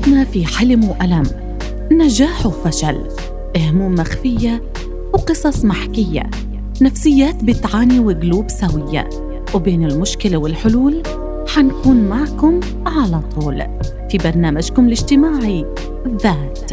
حياتنا في حلم وألم. نجاح وفشل. هموم مخفية وقصص محكية. نفسيات بتعاني وقلوب سوية. وبين المشكلة والحلول حنكون معكم على طول. في برنامجكم الاجتماعي ذات.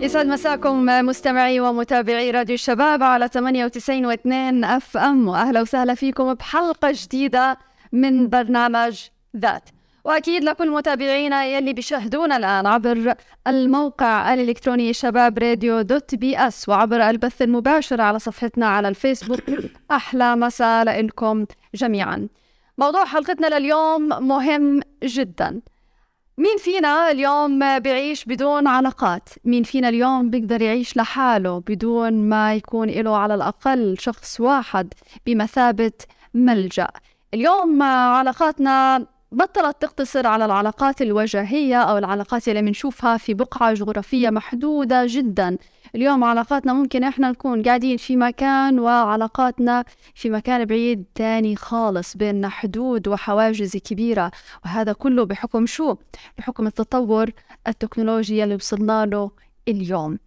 يسعد مساكم مستمعي ومتابعي راديو الشباب على 98 و2 أف أم. وأهلا وسهلا فيكم بحلقة جديدة من برنامج ذات. وأكيد لكل متابعينا يلي بيشاهدونا الآن عبر الموقع الإلكتروني شباب راديو dot PS وعبر البث المباشر على صفحتنا على الفيسبوك. أحلى مساء لكم جميعا. موضوع حلقتنا لليوم مهم جدا. مين فينا اليوم بيعيش بدون علاقات؟ مين فينا اليوم بيقدر يعيش لحاله بدون ما يكون له على الأقل شخص واحد بمثابة ملجأ؟ اليوم علاقاتنا بطلت تقتصر على العلاقات الوجاهية أو العلاقات اللي بنشوفها في بقعة جغرافية محدودة جدا. اليوم علاقاتنا ممكن إحنا نكون قاعدين في مكان وعلاقاتنا في مكان بعيد تاني خالص بيننا حدود وحواجز كبيرة. وهذا كله بحكم شو؟ بحكم التطور التكنولوجي اللي وصلنا له اليوم.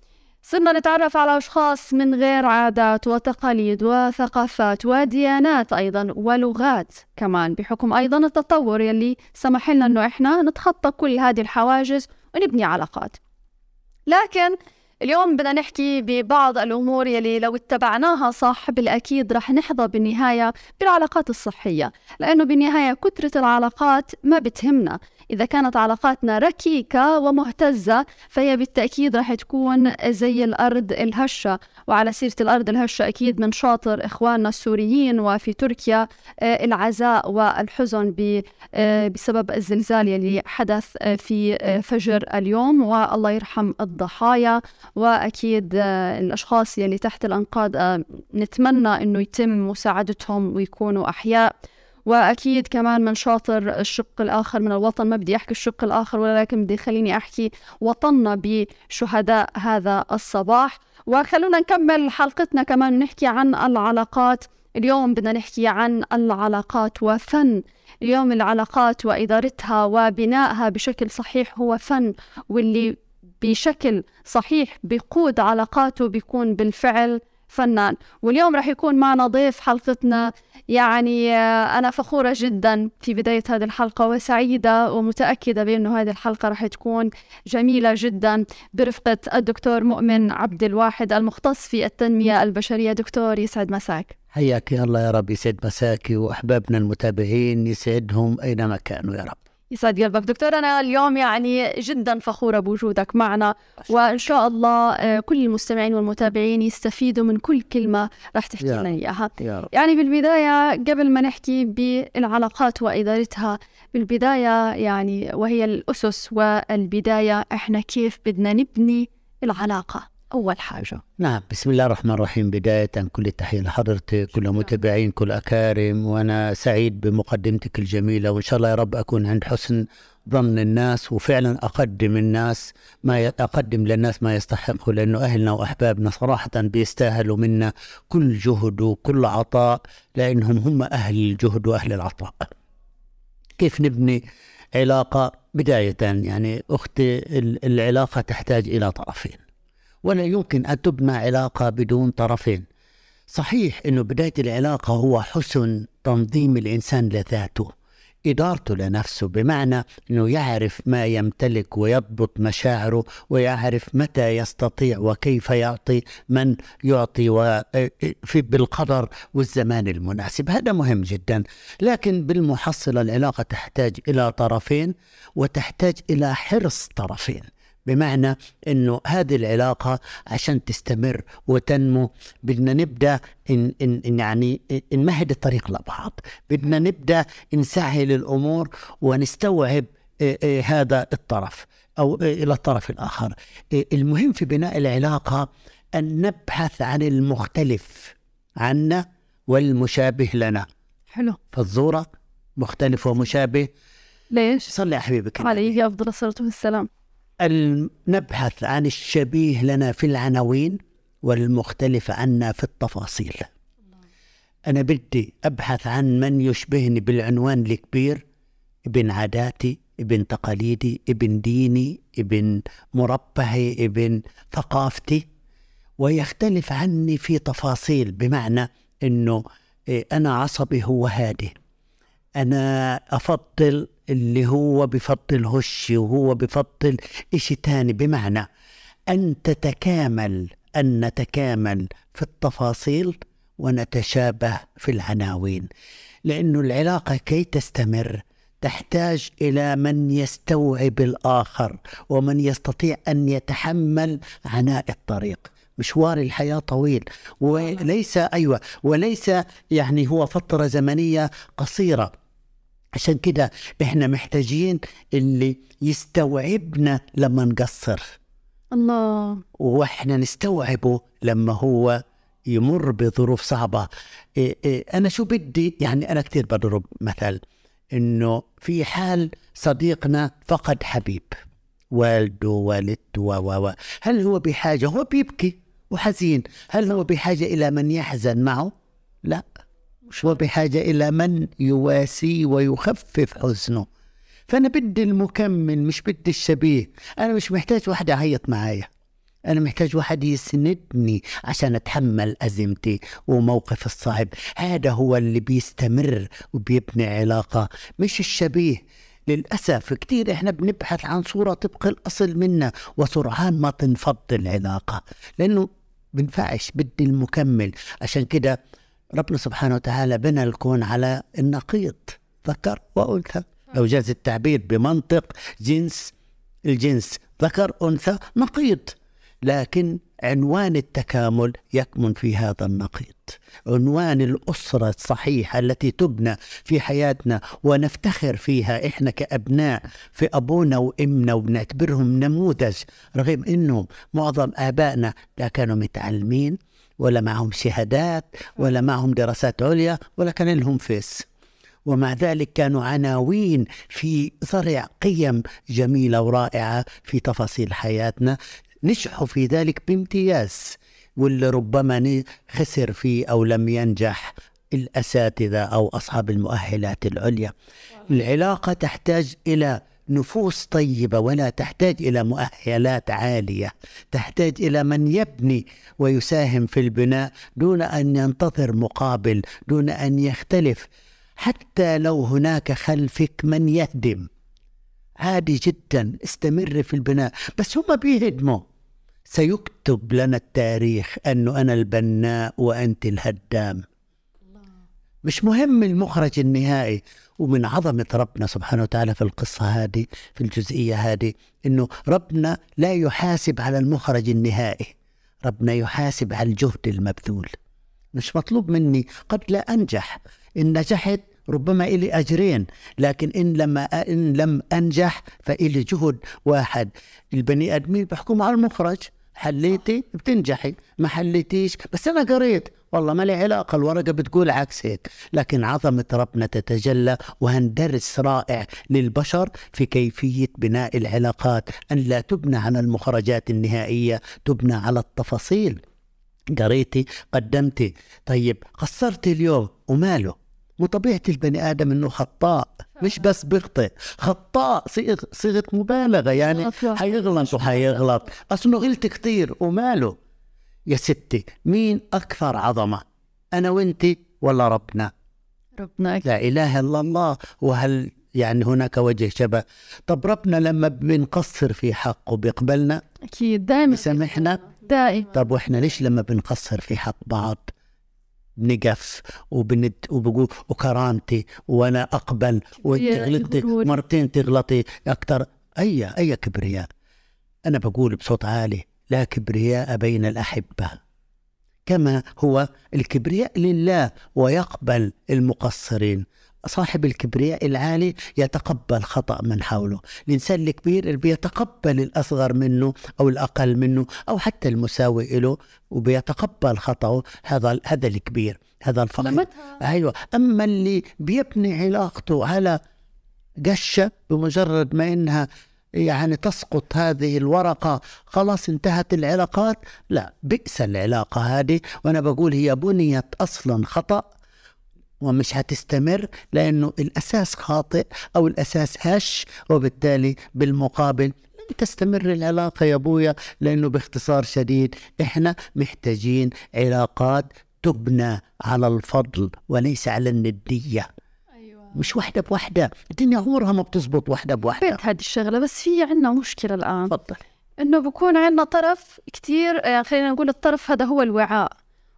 صرنا نتعرف على أشخاص من غير عادات وتقاليد وثقافات وديانات أيضا ولغات. كمان بحكم أيضا التطور يلي سمح لنا أنه إحنا نتخطى كل هذه الحواجز ونبني علاقات. لكن اليوم بدنا نحكي ببعض الأمور يلي لو اتبعناها صح بالأكيد رح نحظى بالنهاية بالعلاقات الصحية لأنه بالنهاية كثرة العلاقات ما بتهمنا. إذا كانت علاقاتنا ركيكة ومهتزة فهي بالتأكيد رح تكون زي الأرض الهشة. وعلى سيرة الأرض الهشة أكيد من شاطر إخواننا السوريين وفي تركيا آه، العزاء والحزن آه، بسبب الزلزال يلي حدث آه، في فجر اليوم. والله يرحم الضحايا. وأكيد الأشخاص يلي تحت الأنقاض نتمنى أنه يتم مساعدتهم ويكونوا أحياء. وأكيد كمان من شاطر الشق الآخر من الوطن ما بدي أحكي الشق الآخر ولكن بدي خليني أحكي وطننا بشهداء هذا الصباح. وخلونا نكمل حلقتنا كمان نحكي عن العلاقات. اليوم بدنا نحكي عن العلاقات وفن. اليوم العلاقات وإدارتها وبنائها بشكل صحيح هو فن واللي بشكل صحيح بيقود علاقاته بيكون بالفعل فنان. واليوم راح يكون معنا ضيف حلقتنا. يعني آه، أنا فخورة جدا في بداية هذه الحلقة وسعيدة ومتأكدة بأنه هذه الحلقة راح تكون جميلة جدا برفقة الدكتور مؤمن عبد الواحد المختص في التنمية البشرية. دكتور يسعد مساك. حياك الله يا رب يسعد مساك وأحبابنا المتابعين يسعدهم أينما كانوا يا رب. يسعد قلبك. دكتور أنا اليوم يعني جدا فخورة بوجودك معنا وإن شاء الله آه، كل المستمعين والمتابعين يستفيدوا من كل كلمة راح تحكي لنا إياها. يعني بالبداية قبل ما نحكي بالعلاقات وإدارتها بالبداية يعني وهي الأسس والبداية إحنا كيف بدنا نبني العلاقة؟ أول حاجة. نعم بسم الله الرحمن الرحيم. بداية كل التحية لحضرتك كل متابعين كل أكارم. وأنا سعيد بمقدمتك الجميلة وإن شاء الله يا رب أكون عند حسن ظن الناس وفعلا أقدم الناس ما أقدم للناس ما يستحقه لأنه أهلنا وأحبابنا صراحة بيستاهلوا منا كل جهد وكل عطاء لأنهم هم أهل الجهد وأهل العطاء. كيف نبني علاقة؟ بداية يعني أختي العلاقة تحتاج إلى طرفين. ولا يمكن أن تبنى علاقة بدون طرفين. صحيح أنه بداية العلاقة هو حسن تنظيم الإنسان لذاته. إدارته لنفسه بمعنى أنه يعرف ما يمتلك ويضبط مشاعره ويعرف متى يستطيع وكيف يعطي من يعطي في بالقدر والزمان المناسب. هذا مهم جدا. لكن بالمحصلة العلاقة تحتاج إلى طرفين وتحتاج إلى حرص طرفين. بمعنى إنه هذه العلاقة عشان تستمر وتنمو بدنا نبدأ إن, إن يعني نمهد الطريق لبعض. بدنا نبدأ نسهل الأمور ونستوعب آه، آه، هذا الطرف أو آه، إلى الطرف الآخر. المهم في بناء العلاقة أن نبحث عن المختلف عنا والمشابه لنا. حلو. فالزورة مختلف ومشابه. ليش؟ صلي على حبيبك عليه افضل الصلاة والسلام. نبحث عن الشبيه لنا في العناوين والمختلف عنا في التفاصيل. أنا بدي أبحث عن من يشبهني بالعنوان الكبير ابن عاداتي ابن تقاليدي ابن ديني ابن مربعي ابن ثقافتي. ويختلف عني في تفاصيل بمعنى إنه إيه، أنا عصبي هو هادي. أنا أفضل اللي هو بفضل هشي وهو بفضل اشي تاني؟ بمعنى أن تتكامل أن نتكامل في التفاصيل ونتشابه في العناوين. لأن العلاقة كي تستمر تحتاج إلى من يستوعب الآخر ومن يستطيع أن يتحمل عناء الطريق. مشوار الحياة طويل. وليس أيوة. وليس يعني هو فترة زمنية قصيرة. عشان كده إحنا محتاجين اللي يستوعبنا لما نقصر. الله. وإحنا نستوعبه لما هو يمر بظروف صعبة. إيه إيه أنا شو بدي؟ يعني أنا كثير بضرب مثل إنه في حال صديقنا فقد حبيب والده والدته و و. هل هو بحاجة؟ هو بيبكي وحزين. هل هو بحاجة إلى من يحزن معه؟ لا. مش هو بحاجة إلى من يواسيه ويخفف حزنه. فأنا بدي المكمل مش بدي الشبيه. أنا مش محتاج واحدة عيط معايا. أنا محتاج واحد يسندني عشان أتحمل أزمتي وموقف الصعب. هذا هو اللي بيستمر وبيبني علاقة مش الشبيه. للأسف كتير إحنا بنبحث عن صورة طبق الأصل منا وسرعان ما تنفض العلاقة. لأنه بنفعش بدي المكمل. عشان كده ربنا سبحانه وتعالى بنى الكون على النقيض ذكر وأنثى. لو جاز التعبير بمنطق جنس الجنس ذكر أنثى نقيض. لكن عنوان التكامل يكمن في هذا النقيض. عنوان الأسرة الصحيحة التي تبنى في حياتنا ونفتخر فيها إحنا كأبناء في أبونا وإمنا وبنعتبرهم نموذج رغم أنهم معظم آبائنا لا كانوا متعلمين. ولا معهم شهادات ولا معهم دراسات عليا ولا كان لهم فيس. ومع ذلك كانوا عناوين في زرع قيم جميلة ورائعة في تفاصيل حياتنا. نجحوا في ذلك بامتياز واللي ربما خسر فيه أو لم ينجح الأساتذة أو أصحاب المؤهلات العليا. العلاقة تحتاج إلى نفوس طيبة ولا تحتاج إلى مؤهلات عالية. تحتاج إلى من يبني ويساهم في البناء دون أن ينتظر مقابل دون أن يختلف. حتى لو هناك خلفك من يهدم. عادي جدا استمر في البناء. بس هم بيهدموا. سيكتب لنا التاريخ أنه أنا البناء وأنت الهدام. مش مهم المخرج النهائي. ومن عظمة ربنا سبحانه وتعالى في القصة هذه في الجزئية هذه أنه ربنا لا يحاسب على المخرج النهائي. ربنا يحاسب على الجهد المبذول. مش مطلوب مني قد لا أنجح. إن نجحت ربما إلي أجرين لكن إن لما إن لم أنجح فإلي جهد واحد. البني آدمين بيحكموا على المخرج. حليتي؟ بتنجحي. ما حليتيش؟ بس أنا قريت. والله ما لي علاقة. الورقة بتقول عكس هيك. لكن عظمة ربنا تتجلى وهندرس رائع للبشر في كيفية بناء العلاقات. أن لا تبنى على المخرجات النهائية تبنى على التفاصيل. قريتي؟ قدمتي؟ طيب قصرتي اليوم وماله؟ مو طبيعة البني آدم إنه خطاء مش بس بيخطئ خطاء صيغ صيغة مبالغة يعني حيغلط وحيغلط. أصله غلط كثير وماله؟ يا ستي مين أكثر عظمة؟ أنا وأنت ولا ربنا؟ ربنا لا إله إلا الله. وهل يعني هناك وجه شبه؟ طب ربنا لما بنقصر في حقه بيقبلنا؟ أكيد دائما بسامحنا دائما طب وإحنا ليش لما بنقصر في حق بعض؟ بنقف وبند وبقول وكرامتي وأنا أقبل وأنت غلطتي. مرتين تغلطي أكثر أي أي كبرياء. أنا بقول بصوت عالي لا كبرياء بين الأحبة. كما هو الكبرياء لله ويقبل المقصرين. صاحب الكبرياء العالي يتقبل خطأ من حوله. الإنسان الكبير اللي بيتقبل الأصغر منه أو الأقل منه أو حتى المساوي له وبيتقبل خطأه هذا هذا الكبير هذا الفقير. لمتها أيوه. أما اللي بيبني علاقته على قشة بمجرد ما إنها يعني تسقط هذه الورقة خلاص انتهت العلاقات لا بئس العلاقة هذه. وأنا بقول هي بنيت أصلا خطأ ومش هتستمر لأنه الأساس خاطئ أو الأساس هش وبالتالي بالمقابل لن تستمر العلاقة يا أبويا لأنه باختصار شديد إحنا محتاجين علاقات تبنى على الفضل وليس على الندية. أيوه. مش واحدة بواحدة الدنيا عمرها ما بتزبط واحدة بواحدة. بيت هذه الشغلة بس في عندنا مشكلة الآن. تفضل. إنه بكون عندنا طرف كتير يعني خلينا نقول الطرف هذا هو الوعاء.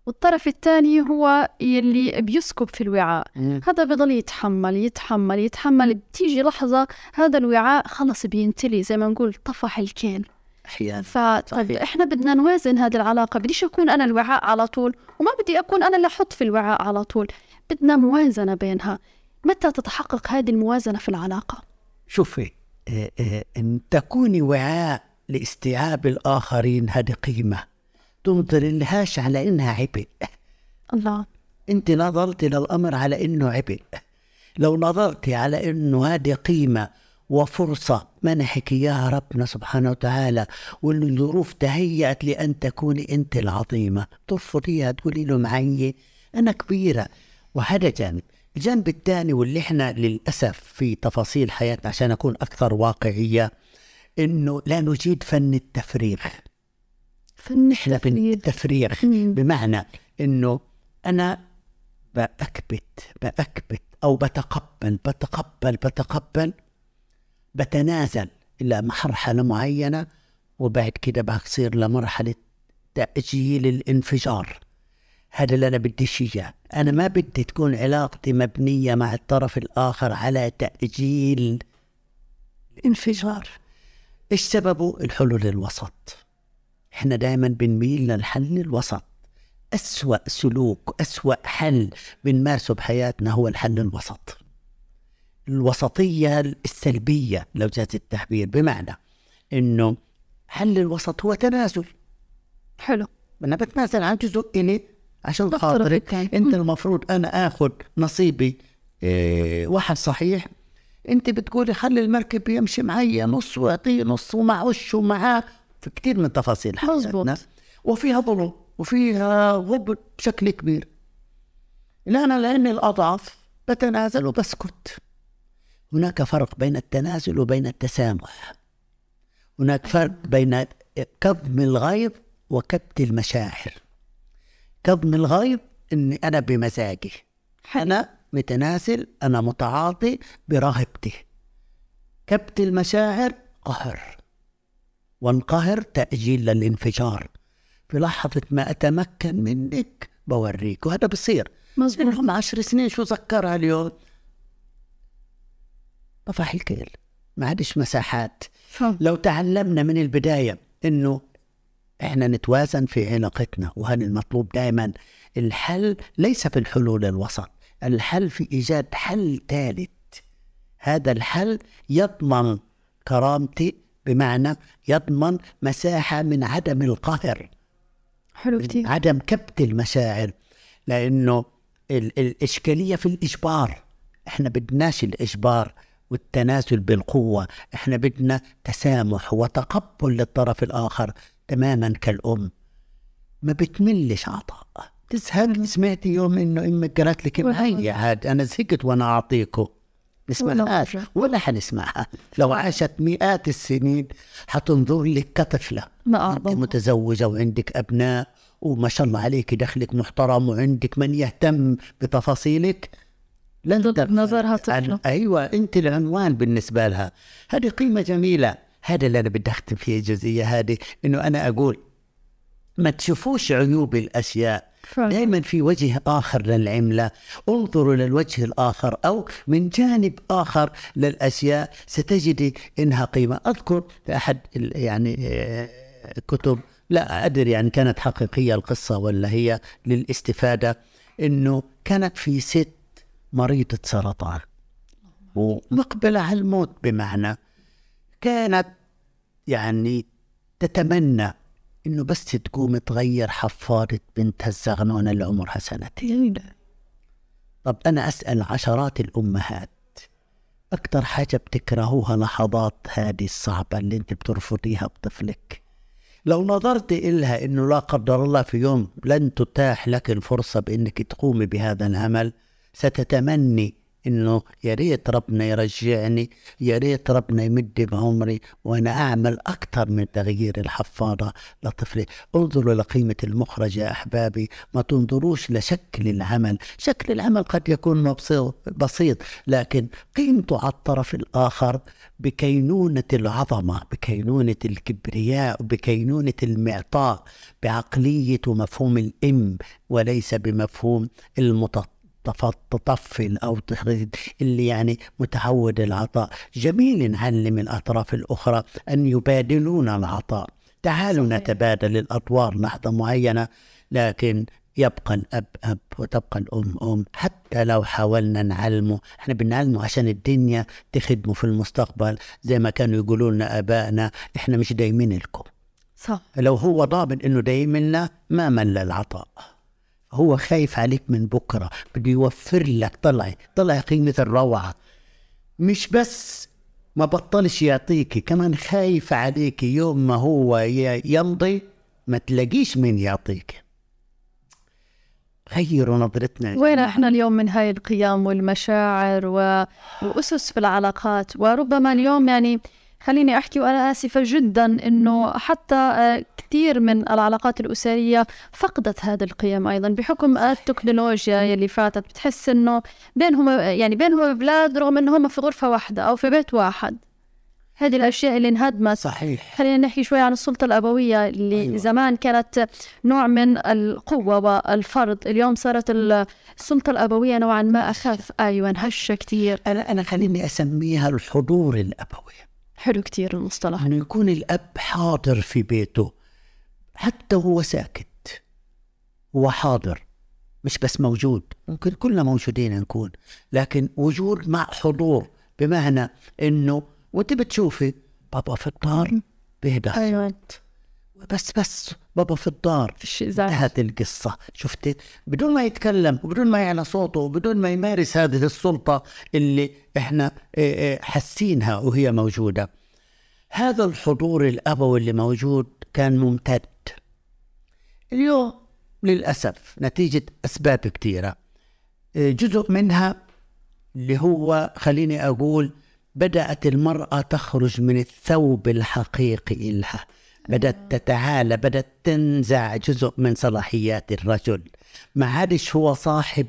والطرف الثاني هو يلي بيسكب في الوعاء. مم. هذا بضل يتحمل يتحمل يتحمل. بتيجي لحظة هذا الوعاء خلص بينتلي زي ما نقول طفح الكيل. أحيانا. فطيب. إحنا بدنا نوازن هذه العلاقة. بديش أكون أنا الوعاء على طول وما بدي أكون أنا اللي أحط في الوعاء على طول. بدنا موازنة بينها. متى تتحقق هذه الموازنة في العلاقة؟ شوفي آه، آه، إن تكوني وعاء لاستيعاب الآخرين هذه قيمة. تنظر لهاش على إنها عبء. الله. أنت نظرت للامر على إنه عبء. لو نظرت على إنه هذه قيمة وفرصة منحك اياها ربنا سبحانه وتعالى وان الظروف تهيأت لأن تكوني أنت العظيمة. ترفضيها تقولي له معي أنا كبيرة. وهذا جانب. الجانب الثاني واللي إحنا للأسف في تفاصيل حياتنا عشان أكون أكثر واقعية إنه لا نجيد فن التفريغ. فن إحنا في التفريغ. بمعنى إنه أنا بأكبت بأكبت أو بتقبل بتقبل بتقبل بتنازل إلى مرحلة معينة وبعد كده بصير لمرحلة تأجيل الانفجار. هذا اللي أنا بديش إياه. أنا ما بدي تكون علاقتي مبنية مع الطرف الآخر على تأجيل الانفجار إيش سببه؟ الحلول الوسط إحنا دائما بنميل للحل الوسط. أسوأ سلوك أسوأ حل بنمارسه بحياتنا هو الحل الوسط. الوسطية السلبية لو جاز التعبير بمعنى إنه حل الوسط هو تنازل. حلو. أنا بتنازل عن جزء الي عشان خاطرك. أنت المفروض أنا آخذ نصيبي إيه واحد صحيح. أنت بتقولي خلي المركب يمشي معي نص واعطيه نص ومعوش ومعاه في كثير من تفاصيل. حياتنا وفيها ظلم وفيها غب بشكل كبير. لا أنا لاني الأضعف بتنازل وبسكت هناك فرق بين التنازل وبين التسامح. هناك فرق بين كظم الغيظ وكبت المشاعر. كظم الغيظ إني أنا بمزاجي. أنا متنازل أنا متعاطي برغبتي كبت المشاعر قهر. وانقهر تأجيل للانفجار في لحظة ما أتمكن منك بوريك وهذا بصير. مزبوط لهم عشر سنين شو ذكرها اليوم طفح الكيل. ما عادش مساحات. فهم. لو تعلمنا من البداية إنه إحنا نتوازن في علاقتنا وهذا المطلوب دائما. الحل ليس في الحلول الوسط الحل في إيجاد حل ثالث. هذا الحل يضمن كرامتي بمعنى يضمن مساحة من عدم القهر حلو كتير. عدم كبت المشاعر لأنه ال- الإشكالية في الإجبار. إحنا بدناش الإجبار والتنازل بالقوة إحنا بدنا تسامح وتقبل للطرف الآخر تماما كالأم. ما بتملش عطاء. تزهق سمعتي يوم إنه إمك قالت لك هي عاد أنا زهقت وأنا اعطيكم نسمعهاش ولا- حنسمعها. لو عاشت مئات السنين حتنظر لك كطفلة. ما أنت أعظم متزوجة وعندك أبناء وما شاء الله عليك دخلك محترم وعندك من يهتم بتفاصيلك. لن نظرها طفلة. أيوة أنت العنوان بالنسبة لها. هذه قيمة جميلة. هذا اللي أنا بدي أختم فيه الجزئية هذه إنه أنا أقول ما تشوفوش عيوب الأشياء. دائما في وجه آخر للعملة. انظروا للوجه الآخر أو من جانب آخر للأشياء. ستجدي إنها قيمة. أذكر في أحد يعني آه، كتب لا أدري يعني كانت حقيقية القصة ولا هي للاستفادة إنه كانت في ست مريضة سرطان. ومقبلة على الموت بمعنى كانت يعني تتمنى إنه بس تقوم تغير حفاضة بنتها الزغنونة اللي عمرها سنتين. طب أنا أسأل عشرات الأمهات أكتر حاجة بتكرهوها لحظات هذه الصعبة اللي أنت بترفضيها بطفلك. لو نظرت إلها إنه لا قدر الله في يوم لن تتاح لك الفرصة بإنك تقومي بهذا العمل ستتمني إنه يا ريت ربنا يرجعني يا ريت ربنا يمد بعمري وأنا أعمل أكثر من تغيير الحفاضة. لطفلي انظروا لقيمة المخرج يا أحبابي. ما تنظروش لشكل العمل. شكل العمل قد يكون بسيط لكن قيمته على الطرف الآخر بكينونة العظمة بكينونة الكبرياء بكينونة المعطاء بعقلية ومفهوم الإم وليس بمفهوم المتطلب تطفل أو اللي يعني متعود العطاء. جميل نعلم الأطراف الأخرى أن يبادلون العطاء. تعالوا صحيح. نتبادل الأدوار لحظه معينة لكن يبقى الأب أب وتبقى الأم أم. حتى لو حاولنا نعلمه إحنا بنعلمه عشان الدنيا تخدمه في المستقبل. زي ما كانوا يقولوا لنا ابائنا إحنا مش دايمين لكم. صح. لو هو ضامن إنه دايم لنا ما مل العطاء. هو خايف عليك من بكرة بده يوفر لك طلعي طلعي قيمة الروعة. مش بس ما بطلش يعطيكي كمان خايف عليك يوم ما هو يمضي ما تلاقيش مين يعطيك. غيروا نظرتنا. وين إحنا اليوم من هاي القيم والمشاعر و... وأسس في العلاقات؟ وربما اليوم يعني خليني أحكي وأنا آسفة جدا أنه حتى آه، كثير من العلاقات الأسرية فقدت هذه القيم أيضا بحكم التكنولوجيا يلي فاتت. بتحس أنه بينهم يعني بينهم بلاد رغم أنهم في غرفة واحدة أو في بيت واحد. هذه الأشياء اللي انهدمت. صحيح. خلينا نحكي شوي عن السلطة الأبوية اللي أيوة. زمان كانت نوع من القوة والفرض. اليوم صارت السلطة الأبوية نوعا ما أخف. أيوه هشه كثير. أنا أنا خليني أسميها الحضور الأبوي. حلو كتير المصطلح. إنه يكون الأب حاضر في بيته. حتى وهو ساكت. هو حاضر. مش بس موجود. ممكن كلنا موجودين نكون. لكن وجود مع حضور. بمعنى إنه وانت بتشوفي بابا في الدار بيهدى أيوه بس بس بابا في الدار. انتهت القصة. شفتي؟ بدون ما يتكلم وبدون ما يعلى صوته وبدون ما يمارس هذه السلطة اللي إحنا آه، آه، حاسينها وهي موجودة. هذا الحضور الأبوي اللي موجود كان ممتد. اليوم للأسف نتيجة أسباب كثيرة. آه، جزء منها اللي هو خليني أقول بدأت المرأة تخرج من الثوب الحقيقي لها. بدأت تتعالى بدأت تنزع جزء من صلاحيات الرجل. ما عادش هو صاحب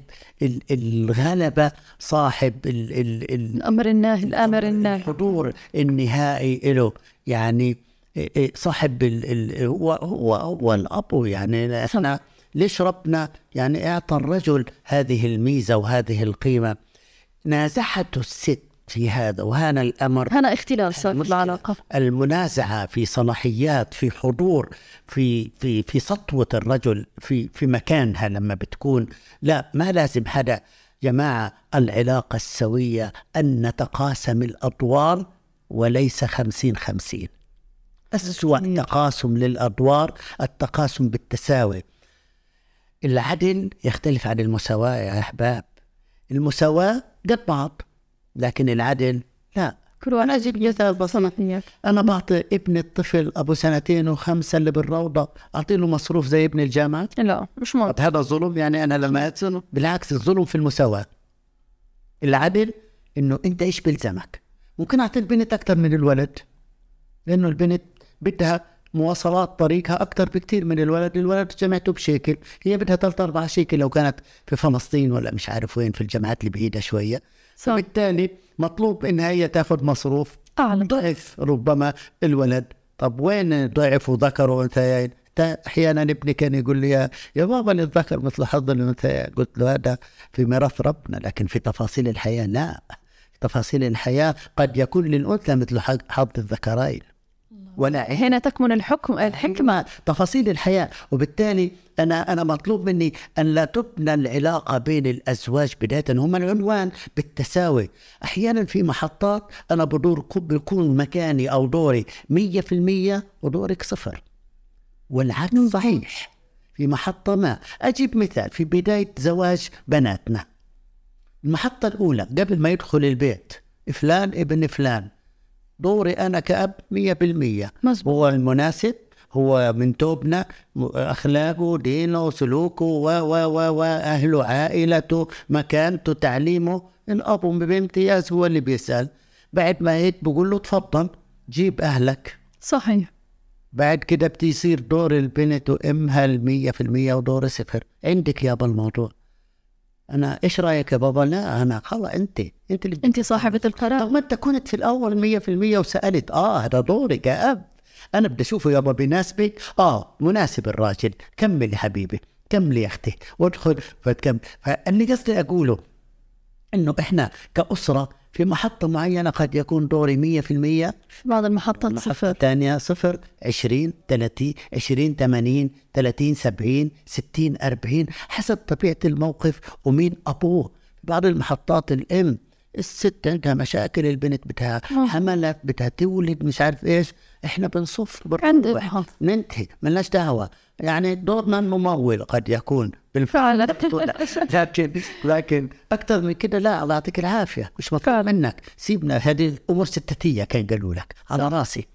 الغلبة صاحب ال ال ال الأمر الناهي الأمر الناهي. الحضور النهائي له يعني صاحب ال ال هو هو هو الأب يعني إحنا ليش ربنا؟ يعني إعطى الرجل هذه الميزة وهذه القيمة. نازحته الست في هذا وهنا الأمر هنا اختلال في العلاقة. المنازعة في صلاحيات في حضور في في في سطوة الرجل في في مكانها لما بتكون. لا ما لازم حدا جماعة. العلاقة السوية أن نتقاسم الأدوار وليس خمسين خمسين. أسوأ تقاسم للأدوار التقاسم بالتساوي. العدل يختلف عن المساواة يا أحباب. المساواة قد بعض. لكن العدل لا. كل واحد أجيب مثال بسيط. أنا بعطي ابني الطفل أبو سنتين وخمسة اللي بالروضة. اعطي له مصروف زي ابن الجامعة لا مش منطق هذا ظلم؟ يعني أنا لما ظلم بالعكس الظلم في المساواة. العدل إنه أنت إيش بيلزمك ممكن أعطي البنت أكثر من الولد لأنه البنت بدها مواصلات طريقها أكثر بكثير من الولد. الولد جامعته بشيكل. هي بدها ثلاث أربع شيكل لو كانت في فلسطين ولا مش عارف وين في الجامعات اللي بعيده شوية فبالتالي مطلوب انها هي تأخذ مصروف اعلى ضعف ربما الولد. طب وين ضعف وذكر وأنثيين؟ أحيانا ابني كان يقول لي يا بابا الذكر مثل حظ الأنثيين. قلت له هذا في ميراث ربنا لكن في تفاصيل الحياة لا. تفاصيل الحياة قد يكون للأنثى مثل حظ الذكرين. ولا هنا تكمن الحكم الحكمة. تفاصيل الحياة. وبالتالي أنا أنا مطلوب مني أن لا تبنى العلاقة بين الأزواج بداية هم العنوان بالتساوي. أحيانا في محطات أنا بدور بيكون مكاني أو دوري مية في المية ودورك صفر. والعكس صحيح. في محطة ما. أجيب مثال. في بداية زواج بناتنا. المحطة الأولى قبل ما يدخل البيت. فلان ابن فلان. دوري أنا كأب مية بالمية. مزبوط. هو المناسب هو من توبنا أخلاقه دينه سلوكه و و و واهله عائلته مكانته تعليمه. الأب بامتياز هو اللي بيسأل. بعد ما هيك بقول له تفضل جيب أهلك. صحيح. بعد كده بتصير دور البنت وأمها المية في المية ودور صفر. عندك يابا الموضوع. أنا إيش رأيك يا بابا؟ لا أنا خلاص أنت أنت اللي أنت صاحبة القرار. طب ما أنت كنت في الأول مية في المية وسألت آه هذا دورك يا أب. أنا بدي أشوفه يابا بيناسبك. آه مناسب الراجل. كمل يا حبيبي. كمل يا أختي. وادخل فتكمل. فاللي قصدي أقوله إنه إحنا كأسرة في محطة معينة قد يكون دوري مية في المية. في بعض المحطات المحطة صفر. الثانية صفر عشرين ثلاثين عشرين ثمانين ثلاثين سبعين ستين أربعين حسب طبيعة الموقف ومين أبوه. في بعض المحطات الأم الست عندها مشاكل البنت بدها. حملت بدها تولد مش عارف إيش. إحنا بنصف بنروح. ننتهي ملناش دعوة. يعني دورنا الممول قد يكون فعلا. لكن لكن أكثر من كده لا الله يعطيك العافية. مش مطلوب. منك. سيبنا هذه امور ستاتية كان قالوا لك. على راسي.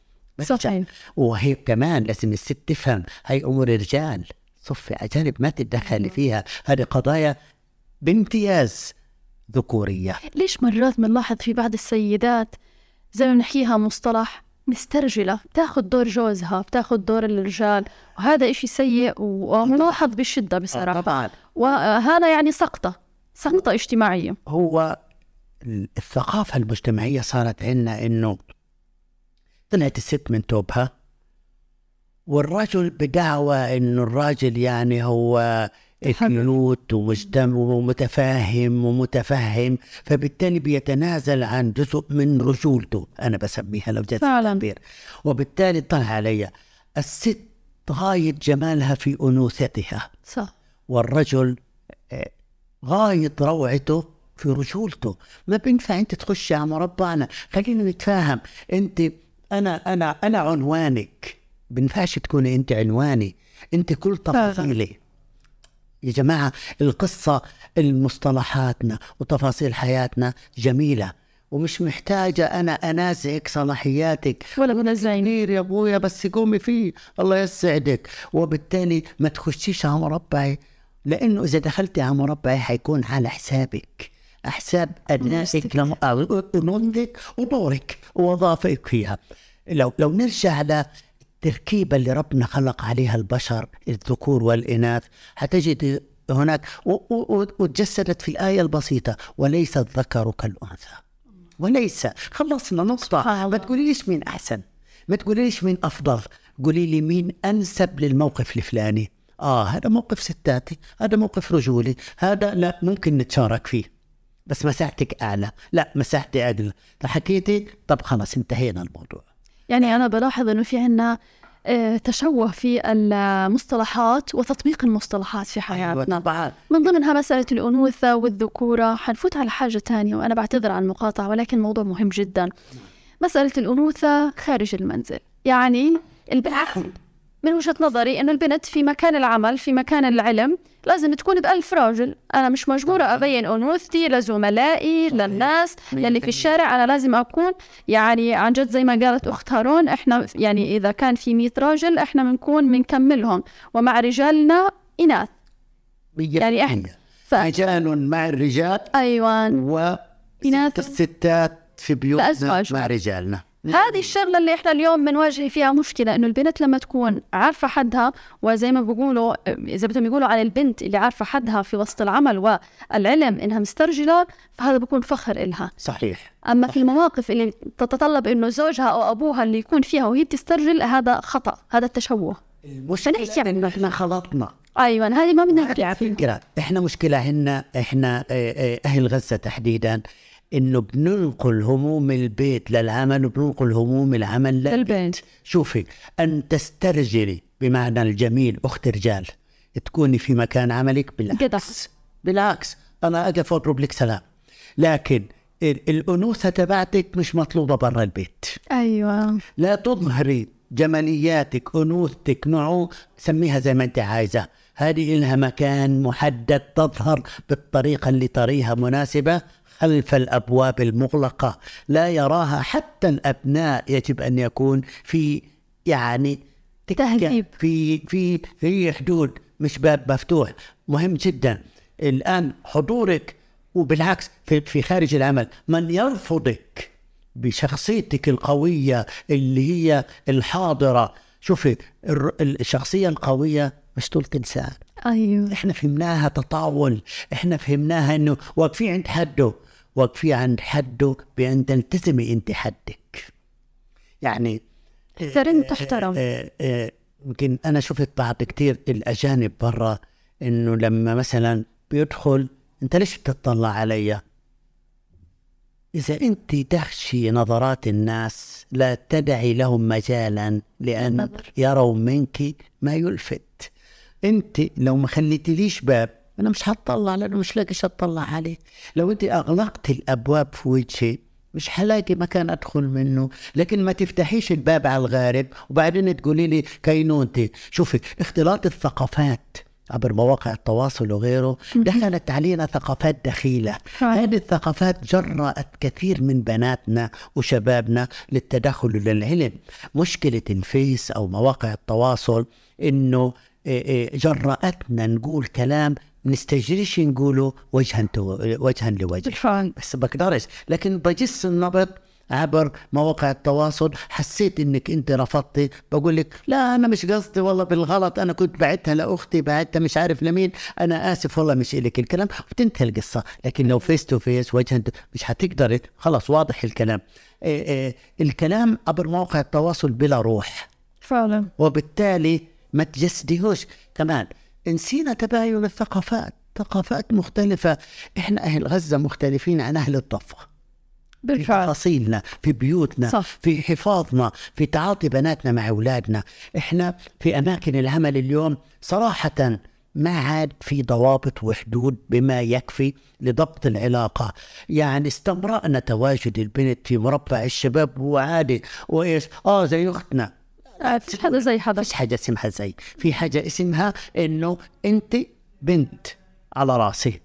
صحيح. وهي كمان لازم الست تفهم. هاي أمور رجال صفي أجانب ما تتدخلي فيها. هذه قضايا بامتياز ذكورية. ليش مرات بنلاحظ في بعض السيدات زي ما بنحكيها مصطلح مسترجلة بتاخذ دور جوزها بتاخذ دور الرجال وهذا إشي سيء وملاحظ بشدة بصراحة. طبعا. وهذا يعني سقطة سقطة اجتماعية. هو الثقافة المجتمعية صارت عندنا إنه طلعت الست من توبها والرجل بدعوى إنه الراجل يعني هو كيوت ومجتمع ومتفاهم ومتفهم فبالتالي بيتنازل عن جزء من رجولته. أنا بسميها لو جاز. التعبير. وبالتالي طلع علي الست غاية جمالها في أنوثتها. صح. والرجل آه، غاية روعته في رجولته. ما بينفع أنت تخش على مربعنا خلينا نتفاهم. أنت أنا أنا أنا عنوانك. بينفعش تكوني أنت عنواني. أنت كل تفاصيلي. يا جماعة القصة المصطلحاتنا وتفاصيل حياتنا جميلة ومش محتاجة أنا أنازعك صلاحياتك. ولا منزعين كثير يا أبويا بس قومي فيه. الله يسعدك. وبالتالي ما تخشيش على مربعي لأنه إذا دخلتي على مربعي حيكون على حسابك. حساب ابنائك لم- أو انوثتك ودورك ووظائفك فيها. لو لو نرجع للتركيبه اللي ربنا خلق عليها البشر الذكور والإناث. حتجد هناك وتجسدت في الآية البسيطة وليس الذكر كالأنثى. وليس. خلصنا نقطة ما الله. تقوليليش مين أحسن. ما تقوليليش مين أفضل. قولي لي مين أنسب للموقف الفلاني. آه هذا موقف ستاتي هذا موقف رجولي هذا لا ممكن نتشارك فيه. بس مساحتك أعلى. لا مساحتي أقل. حكيتي؟ طب خلاص انتهينا الموضوع. يعني أنا بلاحظ إنه في عنا آه، تشوه في المصطلحات وتطبيق المصطلحات في حياتنا. طبعا. من ضمنها مسألة الأنوثة والذكورة. حنفوت على حاجة تانية وأنا بعتذر عن المقاطعة ولكن موضوع مهم جدا. مسألة الأنوثة خارج المنزل. يعني البنت من وجهة نظري إنه البنت في مكان العمل في مكان العلم لازم تكون بألف راجل. أنا مش مجبورة أبين أنوثتي لزملائي للناس يلي في الشارع. أنا لازم أكون يعني عن جد زي ما قالت أخت هارون إحنا يعني إذا كان في 100 راجل إحنا بنكون بنكملهم. ومع رجالنا إناث. يعني إحنا ف... رجال مع الرجال أيوان. إناث. الستات في بيوتنا. مع رجالنا. هذه الشغلة اللي إحنا اليوم بنواجه فيها مشكلة إنه البنت لما تكون عارفة حدها وزي ما بيقولوا إذا بدهم يقولوا عن البنت اللي عارفة حدها في وسط العمل والعلم إنها مسترجلة فهذا بيكون فخر إلها. صحيح. أما في المواقف اللي تتطلب إنه زوجها أو أبوها اللي يكون فيها وهي بتسترجل هذا خطأ هذا التشوه. المشكلة فنحكي إنه إحنا خلطنا. أيوه هذه ما بدنا نحكي على فكرة. إحنا مشكلة عنا إحنا آه، آه، أهل غزة تحديدا. إنه بننقل هموم البيت للعمل وبننقل هموم العمل للبيت. للبيت. شوفي أن تسترجلي بمعنى الجميل أخت رجال تكوني في مكان عملك بالعكس. بالعكس أنا اقف واضرب لك سلام. لكن ال- الأنوثة تبعتك مش مطلوبة برا البيت. أيوه. لا تظهري جمالياتك أنوثتك نوعه سميها زي ما أنت عايزة. هذه لها مكان محدد تظهر بالطريقة اللي تريها مناسبة. خلف الأبواب المغلقة لا يراها حتى الأبناء يجب أن يكون في يعني تهذيب. في في في حدود مش باب مفتوح. مهم جدا. الآن حضورك وبالعكس في, في خارج العمل من يرفضك بشخصيتك القوية اللي هي الحاضرة. شوفي الشخصية القوية مش طول انسان أيوه. إحنا فهمناها تطاول. إحنا فهمناها إنه واقفين عند حده. واقفين عند حده بأن تلتزمي انت حدك يعني تحترم تحترم. آه، آه، يمكن أنا شفت بعض كتير الأجانب برا إنه لما مثلا بيدخل أنت ليش بتطلع علي؟ إذا أنت تخشي نظرات الناس لا تدعي لهم مجالا النظر. يروا منك ما يلفت. أنت لو ما خليتليش باب أنا مش هطلع لأنه مش لاقي أطلع عليه. لو انت اغلقت الأبواب في وجهي مش حلاقي مكان أدخل منه. لكن ما تفتحيش الباب على الغارب وبعدين تقولي لي كينونتي. شوفي اختلاط الثقافات عبر مواقع التواصل وغيره دخلت علينا ثقافات دخيلة. هذه الثقافات جرأت كثير من بناتنا وشبابنا للتدخل للعلم. مشكلة الفيس أو مواقع التواصل إنه إيه جرأتنا نقول كلام نستجريش نقوله وجها تو- وجها لوجه. بالفعل. بس بقدرش لكن بجس النبض عبر مواقع التواصل حسيت إنك أنت رفضتي. بقول لك لا أنا مش قصدي والله بالغلط. أنا كنت بعتها لأختي بعتها مش عارف لمين. أنا آسف والله مش إلك الكلام. وتنتهي القصة. لكن لو face to face وجها مش هتقدري خلاص واضح الكلام. إيه إيه الكلام عبر مواقع التواصل بلا روح. فعلا. وبالتالي ما تجسديهوش. كمان نسينا تباين الثقافات ثقافات مختلفة. إحنا أهل غزة مختلفين عن أهل الضفة في بالفعل. تفاصيلنا في بيوتنا صح. في حفاظنا في تعاطي بناتنا مع أولادنا. إحنا في أماكن العمل اليوم صراحة ما عاد في ضوابط وحدود بما يكفي لضبط العلاقة. يعني استمرأنا تواجد البنت في مربع الشباب هو عادي وإيش؟ آه زي أختنا. آه، فيش حدا زي حدا فيش حاجة اسمها زي. في حاجة اسمها إنه أنت بنت على رأسي.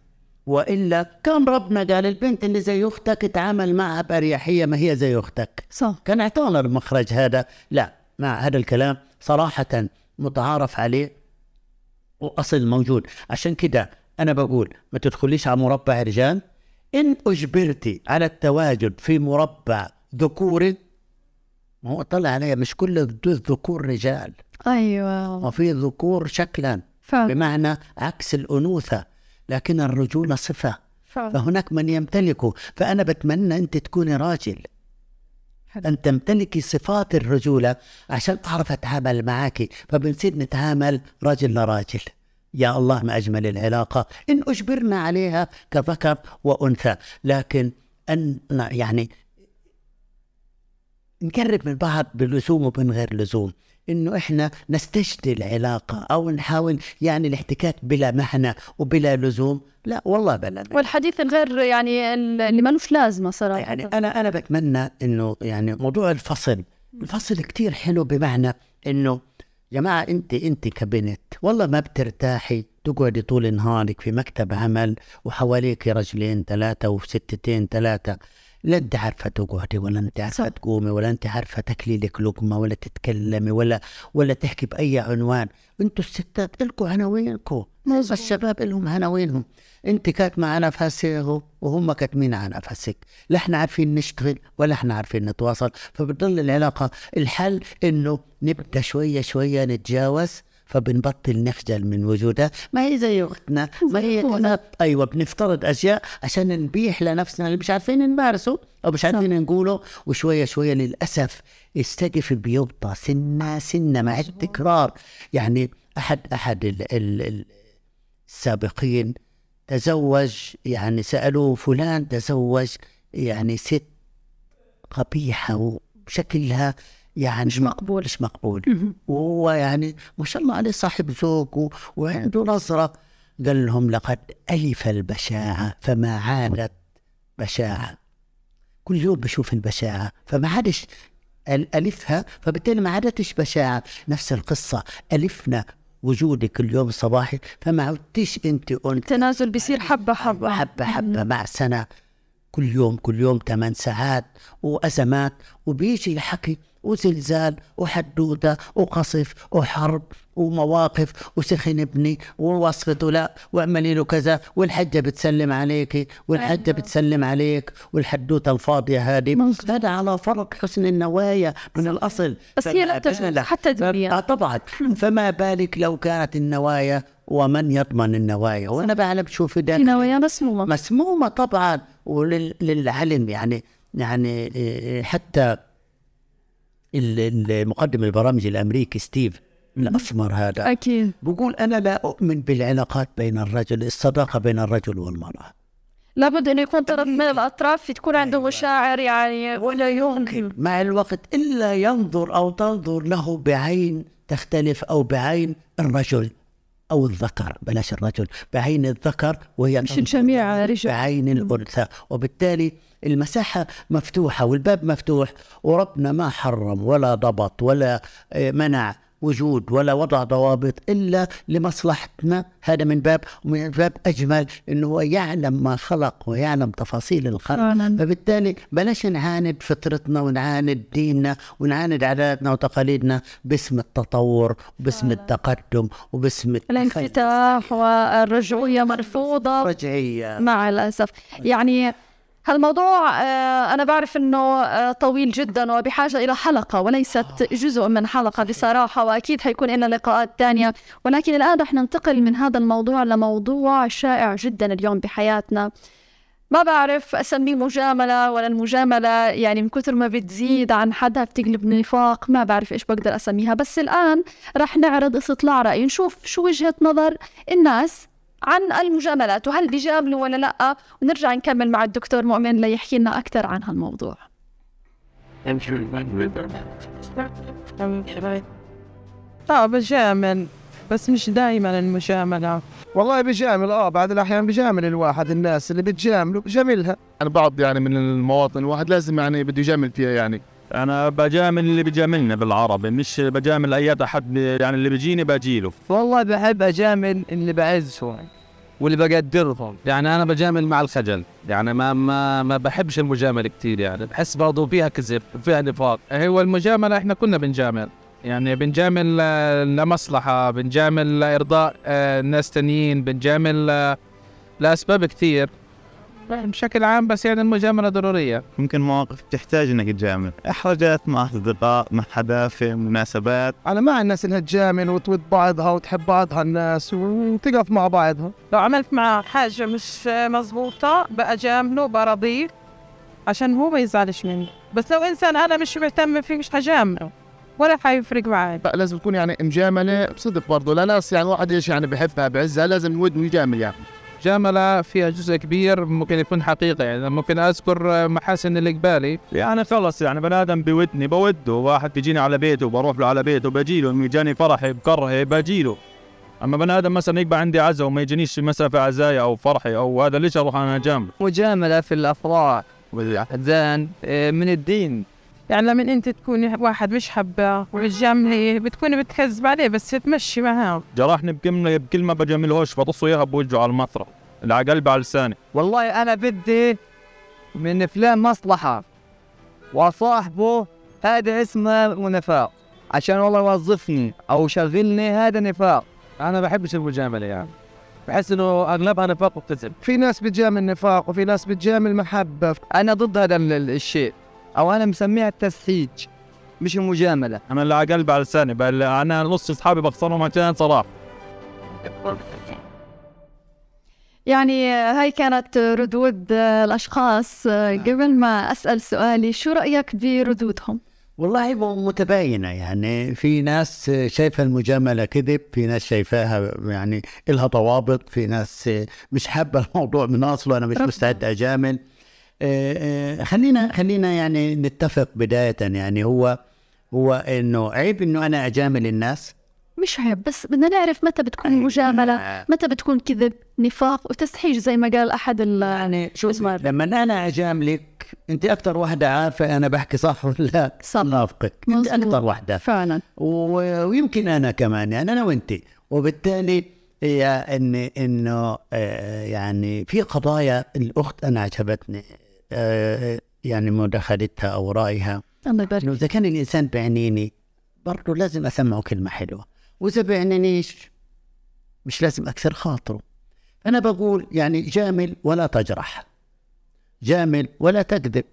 وإلا كان ربنا قال البنت اللي زي أختك تعامل معها بأريحية ما هي زي أختك. صح. كان اعطانا المخرج هذا. لا مع هذا الكلام صراحة متعارف عليه وأصل موجود. عشان كده أنا بقول ما تدخليش على مربع رجال. إن أجبرتي على التواجد في مربع ذكوري ما هو طلع علي مش كل الذكور رجال. أيوه. وفي ذكور شكلا. فعلا بمعنى عكس الأنوثة لكن الرجولة صفة. فعلا فهناك من يمتلكه. فأنا بتمنى أنت تكوني راجل. حلو. أن تمتلكي صفات الرجولة عشان أعرف أتعامل معك فبنصير نتعامل رجل لراجل. يا الله ما أجمل العلاقة. إن أجبرنا عليها كذكر وأنثى. لكن أن يعني نقرب من بعض بلزوم ومن غير لزوم إنه إحنا نستجدي العلاقة أو نحاول يعني الاحتكاك بلا معنى وبلا لزوم. لا والله بلا والحديث الغير يعني ال- اللي ملوش لازمة صراحة. يعني أنا أنا بتمنى إنه يعني موضوع الفصل الفصل كتير حلو بمعنى إنه جماعة أنت أنت كبنت والله ما بترتاحي تقعدي طول نهارك في مكتب عمل وحواليك رجلين ثلاثة وستتين ثلاثة. لا أنت عارفة تقعدي ولا أنت عارفة صح. تقومي ولا أنت عارفة تاكلي لك لقمة ولا تتكلمي ولا ولا تحكي بأي عنوان. أنتوا الستات الكم عناوينكم. الشباب لهم عناوينهم. أنت كاتمة على نفسه وهم كاتمين على نفسك. لا إحنا عارفين نشتغل ولا إحنا عارفين نتواصل. فبتضل العلاقة. الحل إنه نبدأ شوية شوية نتجاوز فبنبطل نخجل من وجودها ما هي زي أختنا ما هي كذا. أيوه بنفترض أشياء عشان نبيح لنفسنا اللي مش عارفين نمارسه أو مش عارفين نقوله. وشوية شوية للأسف السقف بيوطى سنة سنة مع التكرار. يعني أحد أحد ال ال ال السابقين تزوج يعني سألوه فلان تزوج يعني ست قبيحة وشكلها يعني مش مقبول. مش مقبول. وهو يعني ما شاء الله عليه صاحب ذوق وعنده نظرة. قال لهم لقد ألف البشاعة فما عادت بشاعة. كل يوم بشوف البشاعة. فما عادش ألفها فبالتالي ما عادتش بشاعة. نفس القصة. ألفنا وجودك اليوم الصباحي فما عدتش أنت أنت. التنازل بيصير حبة حبة. حبة حبة مع سنة. كل يوم كل يوم ثمان ساعات وأزمات. وبيجي الحكي وزلزال وحدوته وقصف وحرب ومواقف وسخن ابني ووصفته لا واعملي له كذا والحجة بتسلم عليك والحجة بتسلم عليك والحدوتة الفاضية هذه. هذا على فرق حسن النوايا من الأصل. بس هي لا تجوز حتى دينيا آه طبعا. فما بالك لو كانت النوايا ومن يضمن النوايا؟ وأنا بعلم شو في داخل نوايا مسمومة. مسمومة طبعا وللعلم يعني يعني إيه، حتى ال- المقدم البرامج الأمريكي ستيف. الاسمر هذا. أكيد. بقول أنا لا أؤمن بالعلاقات بين الرجل الصداقة بين الرجل والمرأة. لابد أن يكون طرف من الأطراف تكون عنده مشاعر يعني ولا يمكن. مع الوقت إلا ينظر أو تنظر له بعين تختلف أو بعين الرجل أو الذكر. بلاش الرجل بعين الذكر وهي مش الجميع رجال. بعين الأنثى. وبالتالي المساحة مفتوحة والباب مفتوح وربنا ما حرم ولا ضبط ولا آه، منع وجود ولا وضع ضوابط إلا لمصلحتنا. هذا من باب ومن باب أجمل أنه هو يعلم ما خلق ويعلم تفاصيل الخلق. فبالتالي بلاش نعاند فطرتنا ونعاند ديننا ونعاند عاداتنا وتقاليدنا باسم التطور وباسم التقدم وباسم الانفتاح والرجعية مرفوضة. رجعية. مع الأسف. يعني هالموضوع آه، أنا بعرف أنه آه، طويل جدا وبحاجة إلى حلقة وليست جزء من حلقة بصراحة وأكيد حيكون لنا لقاءات تانية. ولكن الآن رح ننتقل من هذا الموضوع لموضوع شائع جدا اليوم بحياتنا. ما بعرف أسميه مجاملة ولا المجاملة؟ يعني من كثر ما بتزيد عن حدها بتقلب نفاق ما بعرف إيش بقدر أسميها. بس الآن رح نعرض استطلاع رأي نشوف شو وجهة نظر الناس عن المجاملات وهل بيجاملوا ولا لا؟ ونرجع نكمل مع الدكتور مؤمن ليحكي لنا أكثر عن هالموضوع. آه بجامل. بس مش دائما المجاملة. والله بجامل آه بعض الأحيان بجامل الواحد الناس اللي بتجامله بجاملها. يعني بعض يعني من المواطن الواحد لازم يعني بده يجامل فيها يعني. أنا بجامل اللي بجاملنا بالعربي مش بجامل أي أحد يعني اللي بيجيني بجيله. والله بحب أجامل اللي بعزهم واللي بقدرهم. يعني أنا بجامل مع الخجل يعني ما ما ما بحبش المجاملة كثير يعني بحس برضه فيها كذب وفيها نفاق. هو المجاملة إحنا كنا بنجامل يعني بنجامل آه، لمصلحة بنجامل لإرضاء آه، ناس تانيين بنجامل آه، لأسباب كثير بشكل عام بس يعني المجاملة ضرورية. ممكن مواقف تحتاج إنك تجامل. احرجت مع أصدقاء مع حدا في مناسبات. أنا مع الناس إنها تجامل وتود بعضها وتحب بعضها الناس وتقف مع بعضها. لو عملت معه حاجة مش مزبوطة بأجامله برضيه عشان هو ما يزعلش مني. بس لو إنسان أنا مش مهتم فيه مش هجامله ولا حيفرق معي لا لازم تكون يعني مجاملة بصدق برضه لا ناس يعني واحد إيش يعني بحبها بعزها لازم ود يجامل يعني. مجاملة فيها جزء كبير ممكن يكون حقيقة يعني ممكن أذكر محاسن الإقبالي. يعني خلص يعني بني آدم بودني بوده واحد بيجيني على بيته بروح له على بيته بجيله لما يجاني فرحي بكرهي بجيله. أما بني آدم مثلا يقبع عندي عزا وما يجينيش مثلا في عزايا أو فرحي أو هذا ليش أروح أنا جامله مجاملة في الأفراح. والأحزان آه، من الدين. يعني لما أنت تكون واحد مش حبه وتجامله بتكوني بتكذب عليه بس تمشي معاه جرحني بكلمه بكلمه بجاملهوش بطصه اياها بوجهه على المطرح اللي على قلبي على لساني والله أنا بدي من فلان مصلحة. وصاحبه هذا اسمه نفاق عشان والله يوظفني أو يشغلني هذا نفاق. أنا بحبش المجامله يعني. بحس إنه أغلبها نفاق وكذب في ناس بتجامل نفاق وفي ناس بتجامل محبة. أنا ضد هذا ال- ال- الشيء. أو أنا مسميها التسحيج مش المجاملة أنا اللي على قلبي على لساني بل أنا نص أصحابي بخسرهم عشان صراحة يعني هاي كانت ردود الأشخاص قبل ما أسأل سؤالي شو رأيك بردودهم؟ والله م- متباينة يعني في ناس شايفة المجاملة كذب في ناس شايفاها يعني إلها ضوابط في ناس مش حابة الموضوع من أصله أنا مش. مستعد أجامل آه، خلينا خلينا يعني نتفق بداية يعني هو هو إنه عيب إنه أنا أجامل الناس. مش عيب بس بدنا نعرف متى بتكون مجاملة متى بتكون كذب نفاق وتسحيج زي ما قال أحد ال يعني شو اسمع. لما أنا أجاملك أنت أكثر واحدة عارفة أنا بحكي صح ولا لا؟ صح. نافقك أنت. أكثر واحدة فعلا. و- ويمكن أنا كمان يعني أنا وأنت. وبالتالي هي ان إنه آه، يعني في قضايا الأخت أنا عجبتني. آه، يعني مداخلتها أو رأيها. الله يبارك إذا كان الإنسان بيعنيني برضه لازم أسمعه كلمة حلوة. وإذا بيعنينيش مش لازم اكسر خاطره. أنا بقول يعني جامل ولا تجرح. جامل ولا تكذب.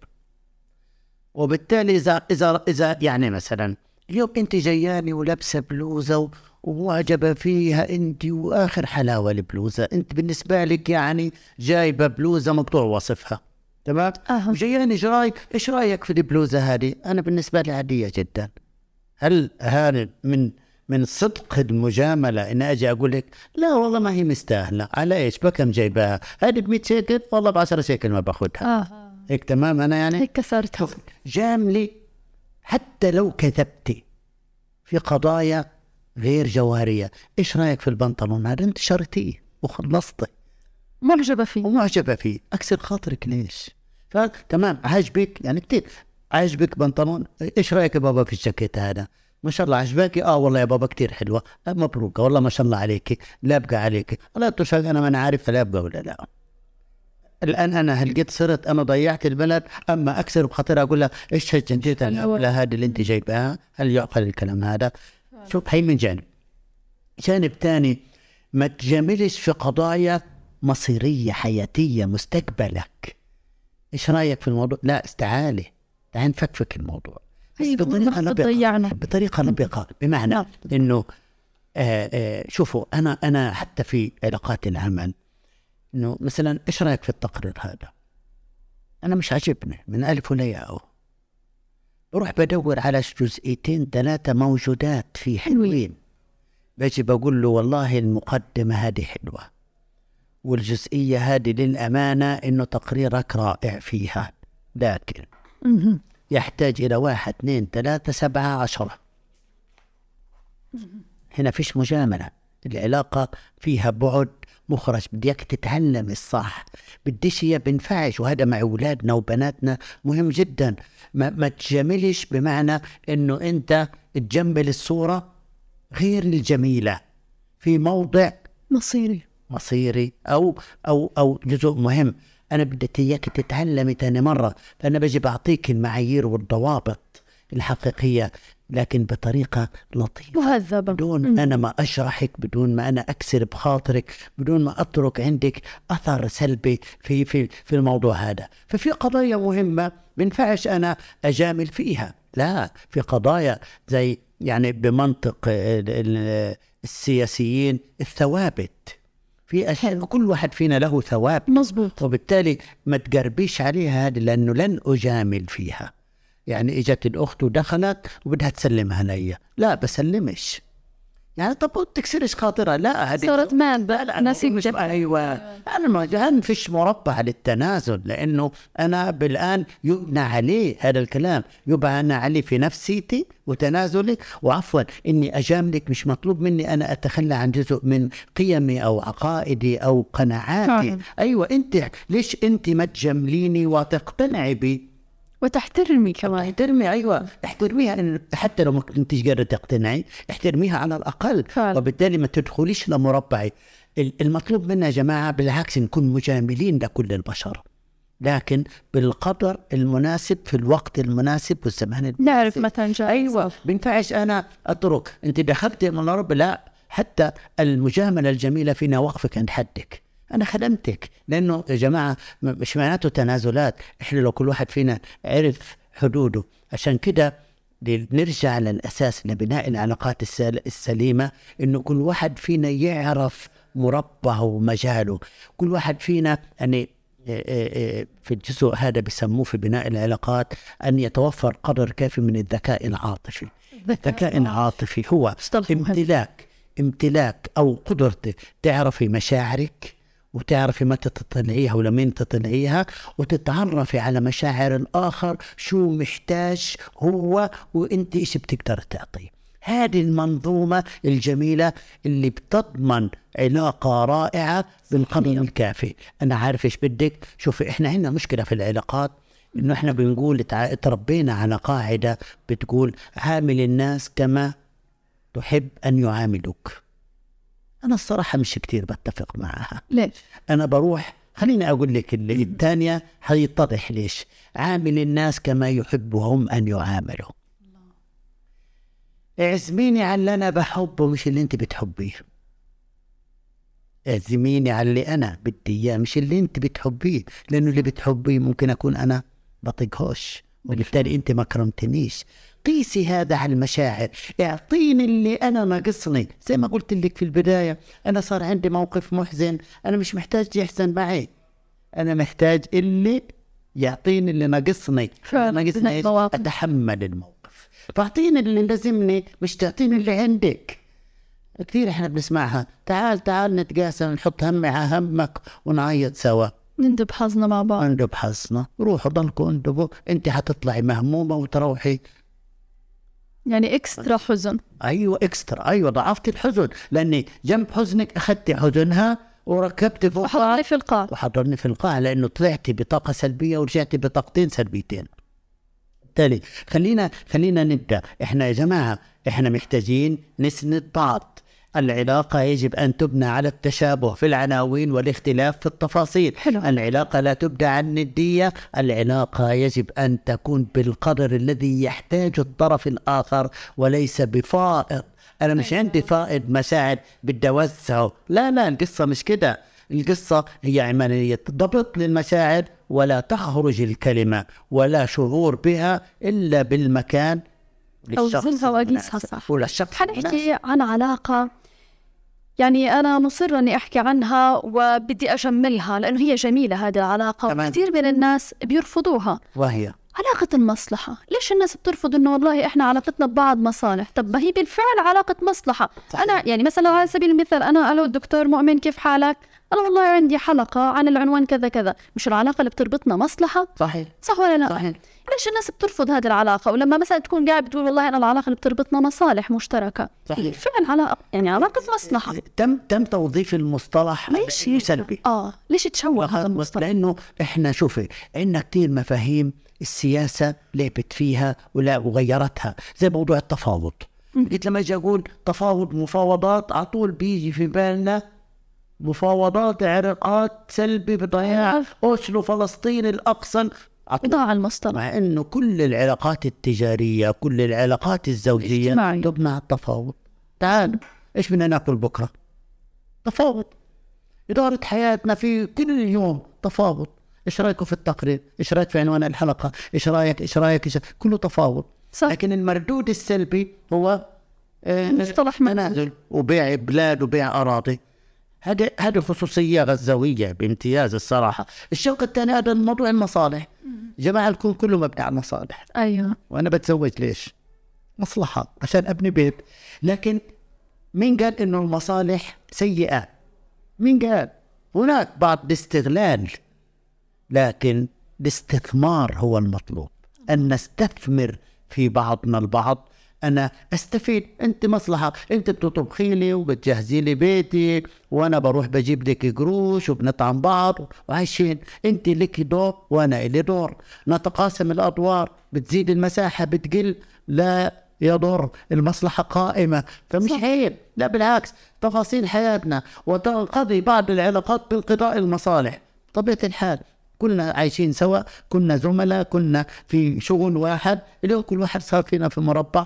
وبالتالي إذا إذا إذا يعني مثلا اليوم أنت جياني ولابسة بلوزة و- ومعجبه فيها أنت وآخر حلاوة البلوزة. أنت بالنسبة لك يعني جايبة بلوزة مقطوع وصفها. تمام؟ أها. وجياني إيش رأيك؟ إيش رأيك في البلوزة هذه؟ أنا بالنسبة لي عادية جدا. هل هذا من من صدق المجاملة إن أجي أقول لك؟ لا والله ما هي مستاهلة. على إيش؟ بكم جايباها هذه ب 100 شيكل؟ والله ب 10 شيكل ما باخذها. آه. هيك تمام أنا يعني؟ هيك كسرتها جاملي حتى لو كذبتي في قضايا غير جوهرية. إيش رأيك في البنطلون هذا؟ انت شريتيه وخلصتي معجبة فيه. ومعجبة فيه. أكسر خاطرك ليش؟ فتمام عاجبك؟ يعني كثير عاجبك بنطلون؟ إيش رأيك يا بابا في الجاكيت هذا؟ ما شاء الله عجباكي آه والله يا بابا كثير حلوة. مبروكه والله ما شاء الله عليك لابقه عليك لا تشهد أنا ما أنا عارف لابقه ولا لا. الآن أنا هل قد صرت أنا ضيعت البلد. أما أكسر بخاطر أقول لها إيش هالجنجيت العمله هذه اللي أنت جايباها هل يعقل الكلام هذا؟ شوف هي من جانب. جانب ثاني ما تجاملش في قضايا مصيرية حياتية مستقبلك. إيش رأيك في الموضوع؟ لا تعالي تعالي نفكفك الموضوع. بس هي بطريقة لبقه ضيعنا. بطريقة لبقه بمعنى نعم. إنه آه آه شوفوا أنا أنا حتى في علاقات العمل إنه مثلا إيش رأيك في التقرير هذا؟ أنا مش عاجبني. من ألف ولياء بروح بدور على جزئيتين ثلاثة موجودات فيه حلوين. باجي بقول له والله المقدمة هذه حلوة. والجزئية هذه للأمانة إنه تقريرك رائع فيها. لكن. يحتاج إلى واحد اثنين ثلاثة سبعة عشرة. هنا فيش مجاملة. العلاقة فيها بعد مخرج بديك تتعلم الصح. بديش هي بنفعش وهذا مع أولادنا وبناتنا مهم جدا. ما, ما تجاملش بمعنى أنه أنت تجمل الصورة غير الجميلة. في موضع مصيري. مصيري أو أو أو جزء مهم. أنا بدي إياك تتعلمي تاني مرة فانا بجي بعطيك المعايير والضوابط الحقيقية لكن بطريقة لطيفة. مهذبة. بدون أنا ما أشرحك بدون ما أنا أكسر بخاطرك بدون ما أترك عندك أثر سلبي في في في الموضوع هذا. ففي قضايا مهمة بينفعش أنا أجامل فيها. لا في قضايا زي يعني بمنطق ال- ال- السياسيين الثوابت. في أشياء كل واحد فينا له ثواب. مزبوط وبالتالي ما تقربيش عليها هذه لأنه لن أجامل فيها. يعني إجت الأخت ودخلت وبدها تسلمها لي. لا بسلمش. يعني طب تكسرش خاطرها؟ لا هذه صارت مان لا ناس مش يكذب أيوه. أنا ما فيش مربع للتنازل؟ لأنه أنا بالآن يبنى عليه هذا الكلام. يبنى عليه في نفسيتي وتنازلي. وعفوا إني أجاملك مش مطلوب مني أنا أتخلى عن جزء من قيمي أو عقائدي أو قناعاتي. أيوه أنت ليش أنت ما تجامليني وتقتنعي بي؟ وتحترمي كمان. احترمي أيوه. احترميها حتى لو ما كنتيش قادرة تقتنعي احترميها على الأقل. فعلا. وبالتالي ما تدخليش لمربعي. ال- المطلوب منا يا جماعة بالعكس نكون مجاملين لكل البشر. لكن بالقدر المناسب في الوقت المناسب والزمان المناسب. نعرف متى أيوه. بينفعش أنا أترك. أنت دخلت من رب لا. حتى المجاملة الجميلة فينا وقفك عند حدك. أنا خدمتك لأنه يا جماعة مش معناته تنازلات إحنا لو كل واحد فينا عرف حدوده. عشان كده نرجع للأساس لبناء العلاقات السل- السليمة إنه كل واحد فينا يعرف مربعه ومجاله. كل واحد فينا يعني آه، آه، آه، في الجزء هذا بيسموه في بناء العلاقات أن يتوفر قدر كافي من الذكاء العاطفي. الذكاء العاطفي. هو. امتلاك امتلاك أو قدرتك تعرفي مشاعرك وتعرفي متى تطلعيها ولمين تطلعيها وتتعرفي على مشاعر الآخر شو محتاج هو وأنت إيش بتقدر تعطيه. هذه المنظومة الجميلة اللي بتضمن علاقة رائعة بالقدر الكافي. أنا عارف إيش بدك. شوفي إحنا عندنا مشكلة في العلاقات إنه إحنا بنقول تربينا على قاعدة بتقول عامل الناس كما تحب أن يعاملوك. أنا الصراحة مش كتير بتفق معها. ليش؟ أنا بروح خليني أقول لك اللي الثانية حيتضح ليش. عامل الناس كما يحبهم أن يعاملوا. اعزميني على اللي أنا بحبه مش اللي أنت بتحبيه. اعزميني على اللي أنا بدي إياه مش اللي أنت بتحبيه. لأنه اللي بتحبيه ممكن أكون أنا بطيقهوش وبالتالي أنت ما كرمتنيش. قيسي هذا على المشاعر. اعطيني اللي أنا ناقصني. زي ما قلت لك في البداية أنا صار عندي موقف محزن. أنا مش محتاج يحزن معي. أنا محتاج اللي يعطيني اللي ناقصني. ناقصني. أتحمل الموقف. فاعطيني اللي لازمني مش تعطيني اللي عندك. كثير إحنا بنسمعها. تعال تعال نتقاسم نحط همي على همك ونعيط سوا. ندب حظنا مع بعض. اندب حظنا. روحوا ضلكوا اندبوا. أنت حتطلعي مهمومة وتروحي. يعني اكسترا حزن. أيوه اكسترا أيوه ضعفت الحزن. لأني جنب حزنك اخذتي حزنها وركبت فوقها وحطني في القاع. وحضرني في القاع لأنه طلعتي بطاقة سلبية ورجعتي بطاقتين سلبيتين. بالتالي خلينا خلينا نبدأ. إحنا يا جماعة إحنا محتاجين نسند بعض. العلاقة يجب أن تبنى على التشابه في العناوين والاختلاف في التفاصيل حلو. العلاقة لا تبنى على الندية العلاقة يجب أن تكون بالقدر الذي يحتاج الطرف الآخر وليس بفائض أنا مش عندي فائض مشاعر بدي أوسعه لا لا القصة مش كده القصة هي عملية ضبط للمشاعر ولا تخرج الكلمة ولا شعور بها إلا بالمكان للشخص المناسب. صح. وللشخص. حنحكي عن علاقة يعني أنا مصرة إني أحكي عنها وبدي أجملها لأنه هي جميلة هذه العلاقة. تمام. وكثير من الناس بيرفضوها. وهي؟ علاقة المصلحة. ليش الناس بترفض إنه والله إحنا علاقتنا ببعض مصالح طب ما هي بالفعل علاقة مصلحة. صحيح. أنا يعني مثلا على سبيل المثال أنا ألو الدكتور مؤمن كيف حالك؟ أنا والله عندي حلقة عن العنوان كذا كذا. مش العلاقة اللي بتربطنا مصلحة؟ صحيح. صح ولا لا؟ صحيح. ليش الناس بترفض هذه العلاقة؟ ولما مثلا تكون قاعد بتقول والله أنا العلاقة اللي بتربطنا مصالح مشتركة. صحيح. فعلا علاقة يعني علاقة مصلحة. تم تم توظيف المصطلح ليش سلبي. آه ليش تشوه هذا المصطلح؟ لأنه إحنا شوفي عندنا كثير مفاهيم السياسة لعبت فيها ولا وغيرتها زي موضوع التفاوض. قلت لما أجي أقول تفاوض مفاوضات على طول بيجي في بالنا مفاوضات علاقات سلبي بضياع أوسلو فلسطين الأقصى. ضاع المصطلح مع انه كل العلاقات التجارية كل العلاقات الزوجية. تبنى على التفاوض. تعال إيش بدنا نأكل بكرة؟ تفاوض. إدارة حياتنا في كل يوم تفاوض. إيش رأيكم في التقرير؟ إيش رأيك في عنوان الحلقة؟ إيش رأيك؟ إيش رأيك؟ إيش كله تفاوض. صح. لكن المردود السلبي هو آه، مصطلح منازل وبيع بلاد وبيع أراضي. هذه هذه خصوصية غزاوية بامتياز الصراحة. الشق الثاني هذا موضوع المصالح. جماعة الكون كله مبني على المصالح. أيوه. وأنا بتزوج ليش؟ مصلحة عشان أبني بيت. لكن مين قال إنه المصالح سيئة؟ مين قال؟ هناك بعض الاستغلال لكن الاستثمار هو المطلوب. أن نستثمر في بعضنا البعض أنا أستفيد. أنت مصلحة. أنت بتطبخي لي وبتجهزي لي بيتي وأنا بروح بجيب لك قروش وبنطعم بعض وعايشين. أنت لك دور وأنا لي دور. نتقاسم الأدوار. بتزيد المساحة بتقل. لا يضر. المصلحة قائمة. فمش عيب. لا بالعكس. تفاصيل حياتنا وتنقضي بعض العلاقات بانقضاء المصالح. طبيعة الحال. كلنا عايشين سوا. كنا زملاء. كنا في شغل واحد. اليوم كل واحد صار فينا في مربع.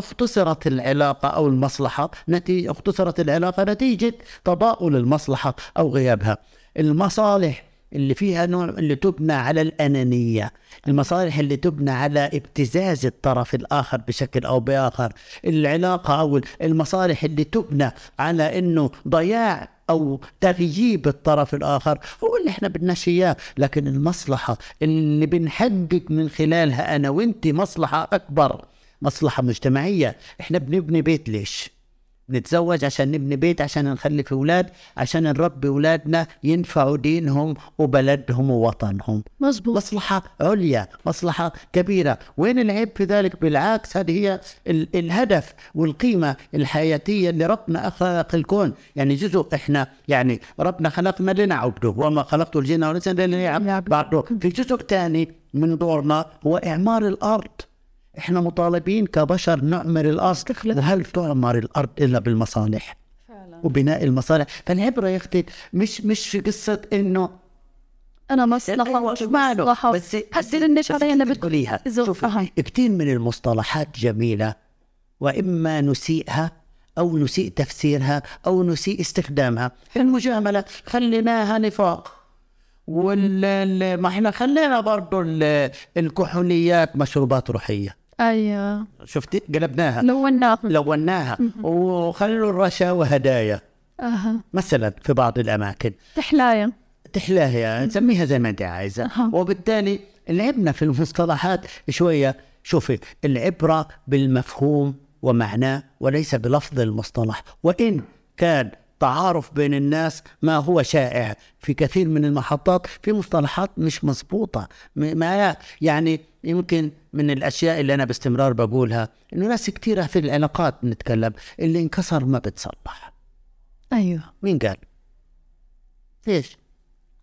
فاختصرت العلاقة أو المصلحة نتيجة اختصرت العلاقة نتيجة تضاؤل المصلحة أو غيابها. المصالح اللي فيها نوع اللي تبنى على الأنانية المصالح اللي تبنى على ابتزاز الطرف الآخر بشكل أو بآخر العلاقة أو المصالح اللي تبنى على أنه ضياع أو تغييب الطرف الآخر هو اللي إحنا بدناش إياه. لكن المصلحة اللي بنحقق من خلالها أنا وأنت مصلحة أكبر. مصلحة مجتمعية. إحنا بنبني بيت ليش؟ نتزوج عشان نبني بيت عشان نخلف أولاد عشان نربي أولادنا ينفعوا دينهم وبلدهم ووطنهم. مزبوط مصلحة عليا مصلحة كبيرة. وين العيب في ذلك؟ بالعكس هذه هي ال- الهدف والقيمة الحياتية اللي ربنا خلق الكون. يعني جزء إحنا يعني ربنا خلقنا لنعبده وما خلقت الجن والإنس إلا ليعبدوا في جزء ثاني من دورنا هو إعمار الأرض. إحنا مطالبين كبشر نعمر الأرض. وهل تعمر الأرض إلا بالمصالح؟ وبناء المصالح. فالعبرة يا أختي مش مش في قصة إنه أنا مصلحه مش مصلحة. بس حسيت إنك علينا بتقوليها بتزوف شوفي كثير من المصطلحات جميلة وإما نسيئها أو نسيء تفسيرها أو نسيء استخدامها. المجاملة خليناها نفاق. وال ال- ما إحنا خلينا برضو ال- الكحوليات مشروبات روحية. أيوه. شفتي؟ قلبناها لوناها. لوناها. وخلوا الرشاوى هدايا أها. مثلا في بعض الأماكن. تحلايا تحلاها تسميها زي ما انت عايزة. أها. وبالتالي لعبنا في المصطلحات شوية. شوفي العبرة بالمفهوم ومعناه وليس بلفظ المصطلح. وإن كان تعارف بين الناس ما هو شائع. في كثير من المحطات في مصطلحات مش مضبوطه م- ما يعني يمكن من الأشياء اللي أنا باستمرار بقولها إنه ناس كثيره في العلاقات نتكلم اللي انكسر ما بتصلح. أيوه. مين قال؟ ليش؟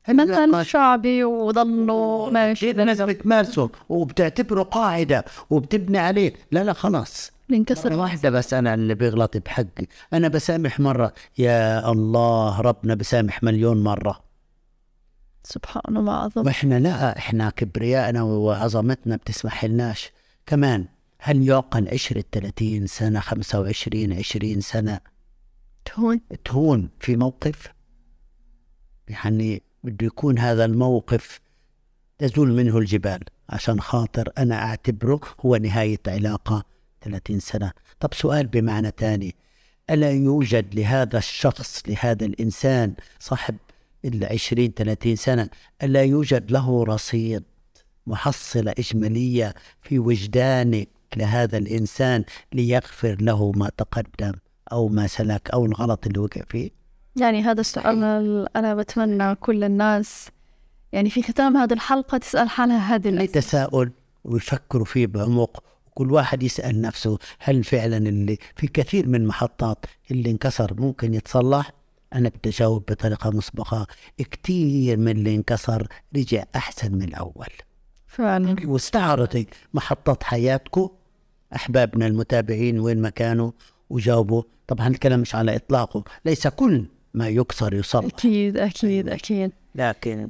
مثل شعبي وضلوا ماشي. الناس بتمارسه وبتعتبره قاعدة وبتبني عليه. لا لا خلاص. الانكسر مرة واحدة بس أنا اللي بيغلط بحقي. أنا بسامح مرة. يا الله ربنا بسامح مليون مرة. سبحان الله عظم. وإحنا لا إحنا كبريائنا وعظمتنا بتسمح لناش. كمان هل يعقل عشرة 30 سنة 25 20 سنة؟ تهون. تهون في موقف؟ يعني بده يكون هذا الموقف تزول منه الجبال. عشان خاطر أنا أعتبره هو نهاية علاقة 30 سنة. طب سؤال بمعنى تاني ألا يوجد لهذا الشخص لهذا الإنسان صاحب العشرين 30 سنة ألا يوجد له رصيد محصلة إجمالية في وجدانك لهذا الإنسان ليغفر له ما تقدم أو ما سلك أو الغلط اللي وقع فيه؟ يعني هذا السؤال أنا بتمنى كل الناس يعني في ختام هذه الحلقة تسأل حالها هذه الأسئلة تساؤل ويفكروا فيه بعمق وكل واحد يسأل نفسه هل فعلا اللي في كثير من المحطات اللي انكسر ممكن يتصلح؟ أنا بدي أجاوب بطريقة مسبقة. كثير من اللي انكسر رجع أحسن من الأول. فعلا. واستعرضي محطات حياتكم أحبابنا المتابعين وين ما كانوا وجاوبوا. طبعا الكلام مش على إطلاقه؟ ليس كل ما يكسر يصلح. أكيد أكيد أكيد. لكن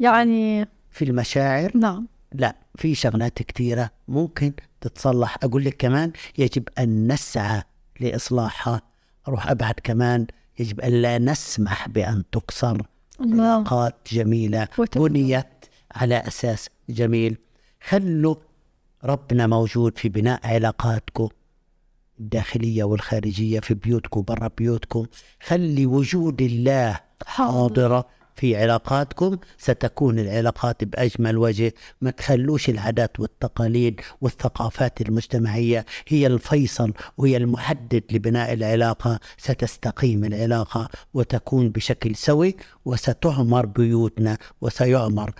يعني في المشاعر؟ نعم. لا. في شغلات كثيرة ممكن تتصلح. أقول لك كمان يجب أن نسعى لإصلاحها أروح أبعد كمان يجب أن لا نسمح بأن تكسر علاقات جميلة. بنيت على أساس جميل. خلوا ربنا موجود في بناء علاقاتكم الداخلية والخارجية في بيوتكم برا بيوتكم. خلي وجود الله حاضرة. في علاقاتكم ستكون العلاقات بأجمل وجه. ما تخلوش العادات والتقاليد والثقافات المجتمعية هي الفيصل وهي المحدد لبناء العلاقة. ستستقيم العلاقة وتكون بشكل سوي وستعمر بيوتنا وسيعمر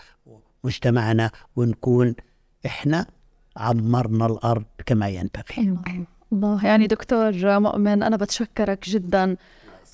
مجتمعنا ونكون إحنا عمرنا الأرض كما ينبغي. الله يعني دكتور مؤمن أنا بتشكرك جدا.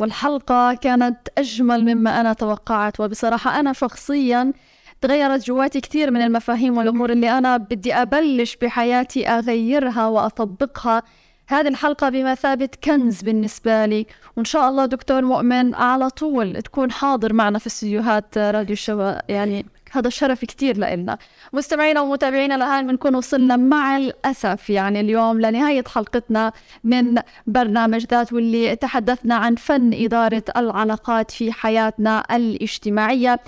والحلقة كانت أجمل مما أنا توقعت وبصراحة أنا شخصيا تغيرت جواتي كثير من المفاهيم والأمور اللي أنا بدي أبلش بحياتي أغيرها وأطبقها. هذه الحلقة بمثابة كنز بالنسبة لي. وإن شاء الله دكتور مؤمن على طول تكون حاضر معنا في استديوهات راديو الشباب يعني هذا شرف كتير لنا مستمعينا ومتابعينا الآن بنكون وصلنا مع الأسف يعني اليوم لنهاية حلقتنا من برنامج ذات واللي تحدثنا عن فن إدارة العلاقات في حياتنا الاجتماعية.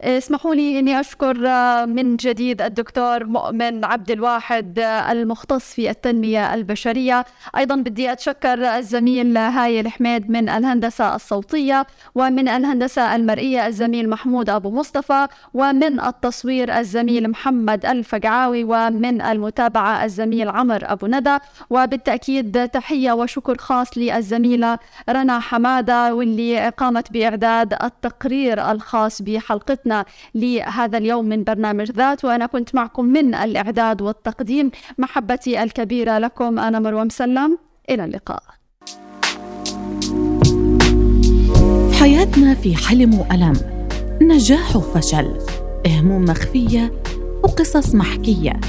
اسمحوا لي إني أشكر آه، من جديد الدكتور مؤمن عبد الواحد آه، المختص في التنمية البشرية، أيضا بدي أتشكر الزميل هاي الحميد من الهندسة الصوتية ومن الهندسة المرئية الزميل محمود أبو مصطفى ومن التصوير الزميل محمد الفقعاوي ومن المتابعة الزميل عمر أبو ندى. وبالتأكيد تحية وشكر خاص للزميلة رنا حمادة واللي قامت بإعداد التقرير الخاص بحلقتنا. لهذا اليوم من برنامج ذات وأنا كنت معكم من الإعداد والتقديم محبتي الكبيرة لكم أنا مروه مسلم. إلى اللقاء. في حياتنا في حلم وألم. نجاح وفشل. هموم مخفية وقصص محكية.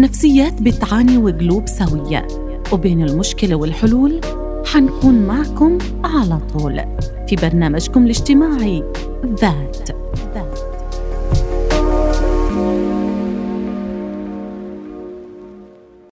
نفسيات بتعاني وقلوب سوية. وبين المشكلة والحلول حنكون معكم على طول. في برنامجكم الاجتماعي ذات.